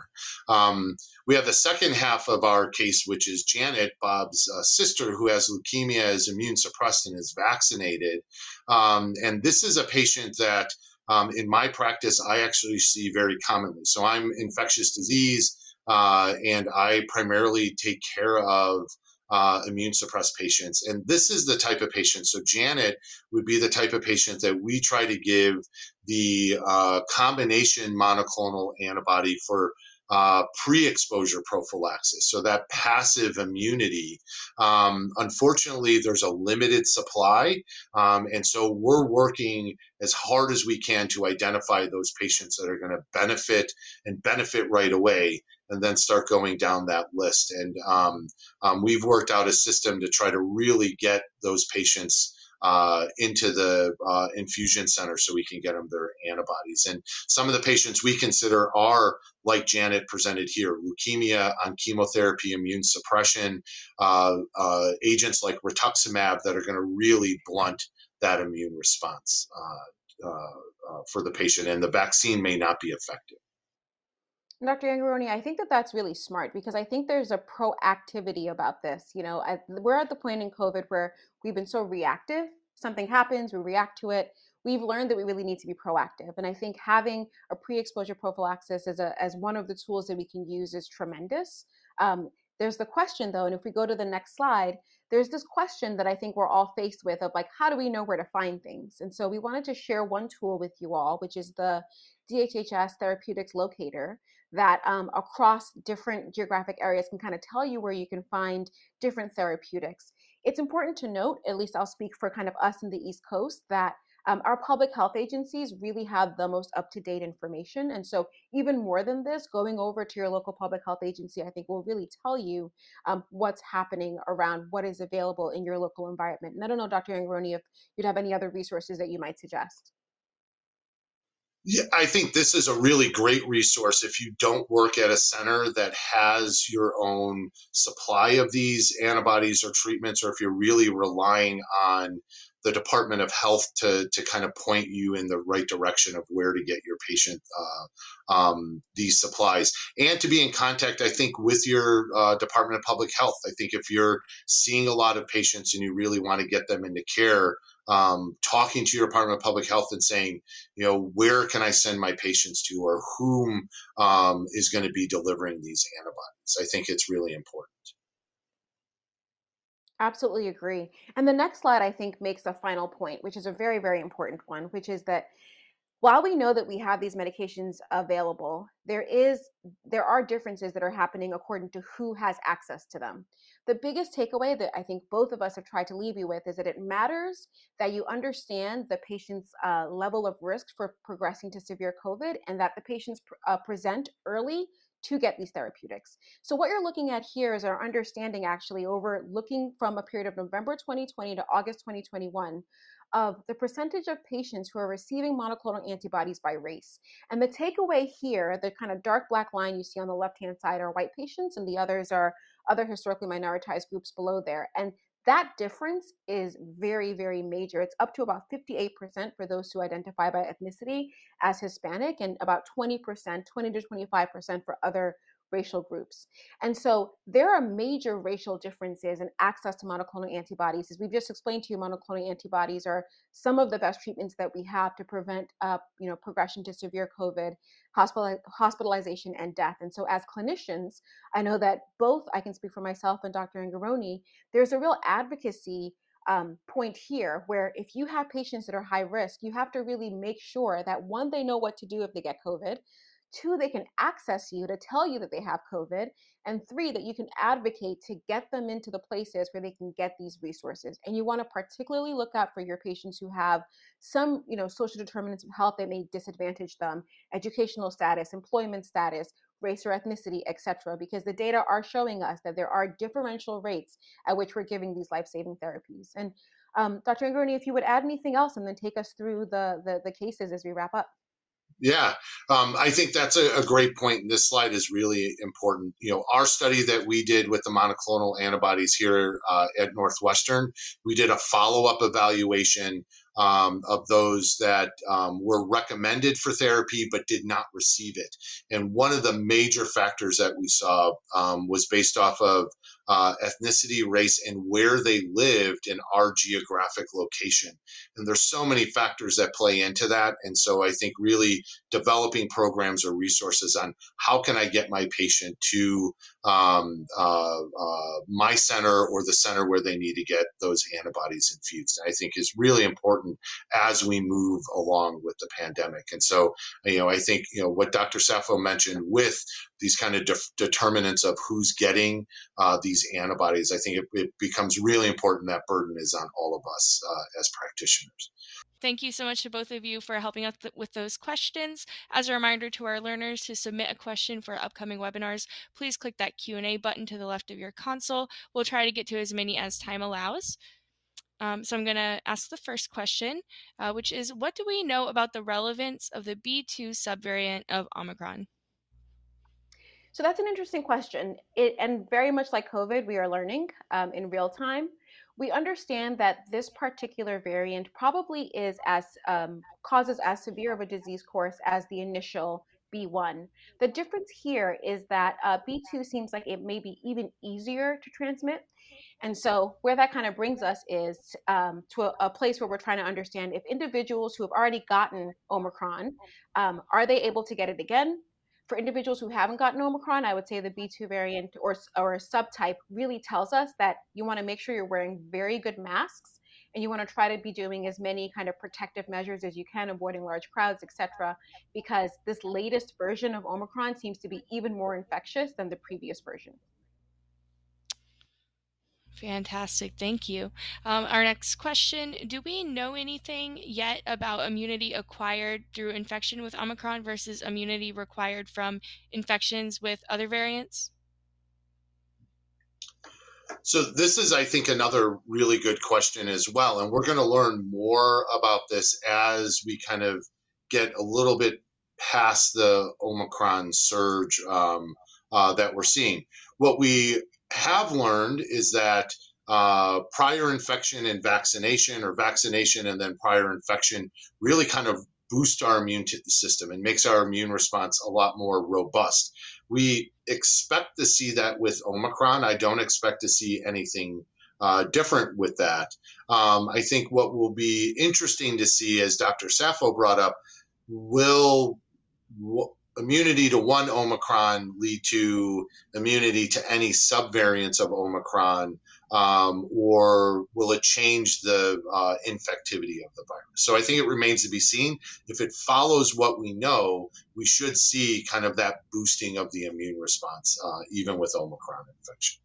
Um, we have the second half of our case, which is Janet, Bob's uh, sister, who has leukemia, is immune suppressed, and is vaccinated. Um, and this is a patient that, um, in my practice, I actually see very commonly. So I'm infectious disease, uh, and I primarily take care of uh, immune suppressed patients. And this is the type of patient. So Janet would be the type of patient that we try to give the uh, combination monoclonal antibody for uh, pre-exposure prophylaxis so that passive immunity um, unfortunately there's a limited supply um, and so we're working as hard as we can to identify those patients that are going to benefit and benefit right away and then start going down that list. And um, um, we've worked out a system to try to really get those patients uh, into the uh, infusion center so we can get them their antibodies. And some of the patients we consider are, like Janet presented here, leukemia on chemotherapy, immune suppression, uh, uh agents like rituximab that are going to really blunt that immune response uh, uh, for the patient. And the vaccine may not be effective. Dr. Angarone, I think that that's really smart because I think there's a proactivity about this. You know, at, we're at the point in COVID where we've been so reactive. Something happens, we react to it. We've learned that we really need to be proactive, and I think having a pre-exposure prophylaxis as a as one of the tools that we can use is tremendous. Um, there's the question though, and if we go to the next slide, there's this question that I think we're all faced with of like, how do we know where to find things? And so we wanted to share one tool with you all, which is the DHHS Therapeutics Locator that um, across different geographic areas can kind of tell you where you can find different therapeutics. It's important to note, at least I'll speak for kind of us in the East Coast, that um, our public health agencies really have the most up to date information. And so, even more than this, going over to your local public health agency, I think will really tell you um, what's happening around what is available in your local environment. And I don't know, Dr. Angarone, if you'd have any other resources that you might suggest. Yeah, I think this is a really great resource if you don't work at a center that has your own supply of these antibodies or treatments, or if you're really relying on the Department of Health to, to kind of point you in the right direction of where to get your patient uh, um, these supplies and to be in contact, I think, with your uh, Department of Public Health. I think if you're seeing a lot of patients and you really want to get them into care, um, talking to your Department of Public Health and saying, you know, where can I send my patients to or whom um, is going to be delivering these antibodies. I think it's really important. Absolutely agree. And the next slide, I think, makes a final point, which is a very, very important one, which is that while we know that we have these medications available, there is there are differences that are happening according to who has access to them. The biggest takeaway that I think both of us have tried to leave you with is that it matters that you understand the patient's uh, level of risk for progressing to severe COVID and that the patients uh, present early to get these therapeutics. So what you're looking at here is our understanding actually over looking from a period of November 2020 to August 2021 of the percentage of patients who are receiving monoclonal antibodies by race. And the takeaway here, the kind of dark black line you see on the left hand side are white patients, and the others are other historically minoritized groups below there. And that difference is very, very major. It's up to about 58% for those who identify by ethnicity as Hispanic, and about 20%, 20 to 25% for other racial groups. And so there are major racial differences in access to monoclonal antibodies. As we've just explained to you, monoclonal antibodies are some of the best treatments that we have to prevent uh, you know, progression to severe COVID, hospital, hospitalization, and death. And so as clinicians, I know that both, I can speak for myself and Dr. Angarone, there's a real advocacy um, point here where if you have patients that are high risk, you have to really make sure that one, they know what to do if they get COVID. Two, they can access you to tell you that they have COVID. And three, that you can advocate to get them into the places where they can get these resources. And you want to particularly look out for your patients who have some, you know, social determinants of health that may disadvantage them, educational status, employment status, race or ethnicity, etc. Because the data are showing us that there are differential rates at which we're giving these life-saving therapies. And um, Dr. Angarone, if you would add anything else and then take us through the, the, the cases as we wrap up. Yeah, um, I think that's a, a, great point. This slide is really important. You know, our study that we did with the monoclonal antibodies here uh, at Northwestern, we did a follow up evaluation um, of those that um, were recommended for therapy but did not receive it. And one of the major factors that we saw um, was based off of uh, ethnicity, race, and where they lived in our geographic location. And there's so many factors that play into that. And so I think really developing programs or resources on how can I get my patient to um, uh, uh, my center or the center where they need to get those antibodies infused. I think is really important as we move along with the pandemic. And so, you know, I think you know what Dr. Safo mentioned with these kind of de- determinants of who's getting uh, these antibodies. I think it, it, becomes really important that burden is on all of us uh, as practitioners. Thank you so much to both of you for helping us th- with those questions. As a reminder to our learners to submit a question for upcoming webinars, please click that Q&A button to the left of your console. We'll try to get to as many as time allows. Um, so I'm going to ask the first question, uh, which is what do we know about the relevance of the B2 subvariant of Omicron? So that's an interesting question. It, and very much like COVID, we are learning um, in real time we understand that this particular variant probably is as um, causes as severe of a disease course as the initial B1. The difference here is that uh, B2 seems like it may be even easier to transmit. And so, where that kind of brings us is um, to a, a, place where we're trying to understand if individuals who have already gotten Omicron, um, are they able to get it again? For individuals who haven't gotten Omicron, I would say the B2 variant or, or subtype really tells us that you want to make sure you're wearing very good masks and you want to try to be doing as many kind of protective measures as you can, avoiding large crowds, etc. Because this latest version of Omicron seems to be even more infectious than the previous version. Fantastic. Thank you. Um, our next question Do we know anything yet about immunity acquired through infection with Omicron versus immunity required from infections with other variants? So, this is, I think, another really good question as well. And we're going to learn more about this as we kind of get a little bit past the Omicron surge um, uh, that we're seeing. What we have learned is that uh, prior infection and vaccination, or vaccination and then prior infection, really kind of boost our immune system and makes our immune response a lot more robust. We expect to see that with Omicron. I don't expect to see anything uh, different with that. Um, I think what will be interesting to see, as Dr. Safo brought up, will immunity to one Omicron lead to immunity to any subvariants of Omicron um, or will it change the uh, infectivity of the virus? So I think it remains to be seen. If it follows what we know, we should see kind of that boosting of the immune response, uh, even with Omicron infection.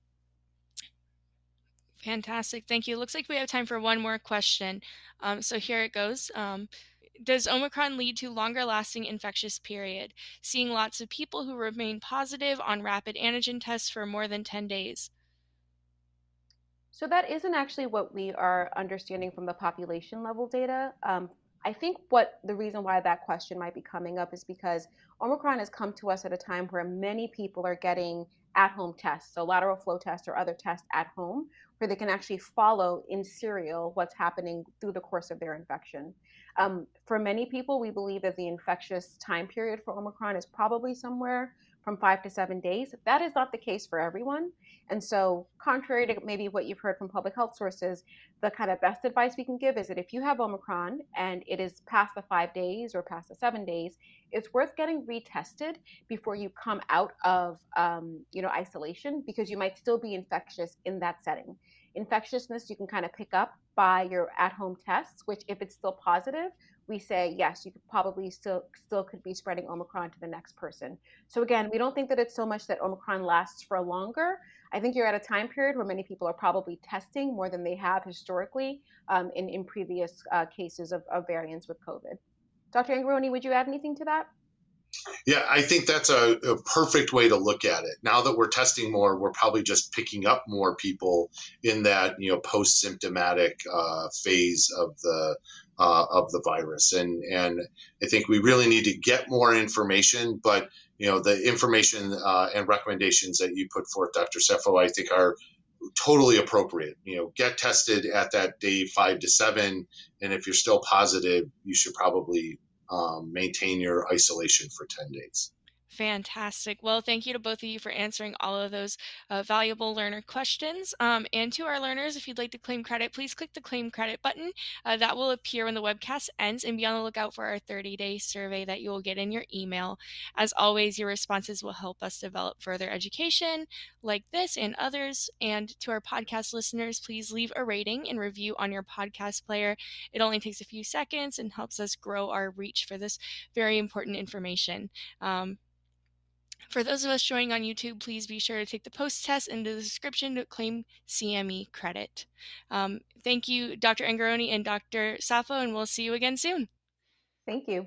Fantastic. Thank you. Looks like we have time for one more question. Um, so here it goes. Um, does Omicron lead to longer lasting infectious period, seeing lots of people who remain positive on rapid antigen tests for more than 10 days? So that isn't actually what we are understanding from the population level data. Um, I think what the reason why that question might be coming up is because Omicron has come to us at a time where many people are getting at home tests, so lateral flow tests or other tests at home, where they can actually follow in serial what's happening through the course of their infection. Um, for many people, we believe that the infectious time period for Omicron is probably somewhere from five to seven days. That is not the case for everyone. And so, contrary to maybe what you've heard from public health sources, the kind of best advice we can give is that if you have Omicron and it is past the five days or past the seven days, it's worth getting retested before you come out of um, you know isolation because you might still be infectious in that setting. Infectiousness you can kind of pick up by your at-home tests, which if it's still positive, we say yes, you could probably still still could be spreading Omicron to the next person. So again, we don't think that it's so much that Omicron lasts for longer. I think you're at a time period where many people are probably testing more than they have historically um, in in previous uh, cases of, of variants with COVID. Dr. Angarone, would you add anything to that? Yeah, I think that's a, a, perfect way to look at it. Now that we're testing more, we're probably just picking up more people in that you know post symptomatic uh, phase of the uh, of the virus, and and I think we really need to get more information. But you know the information uh, and recommendations that you put forth, Dr. Safo, I think are totally appropriate. You know, get tested at that day five to seven, and if you're still positive, you should probably um, maintain your isolation for 10 days. Fantastic. Well, thank you to both of you for answering all of those uh, valuable learner questions. Um, and to our learners, if you'd like to claim credit, please click the claim credit button. Uh, that will appear when the webcast ends and be on the lookout for our 30 day survey that you will get in your email. As always, your responses will help us develop further education like this and others. And to our podcast listeners, please leave a rating and review on your podcast player. It only takes a few seconds and helps us grow our reach for this very important information. Um, for those of us joining on YouTube, please be sure to take the post test in the description to claim CME credit. Um, thank you, Dr. Angarone and Dr. Safo, and we'll see you again soon. Thank you.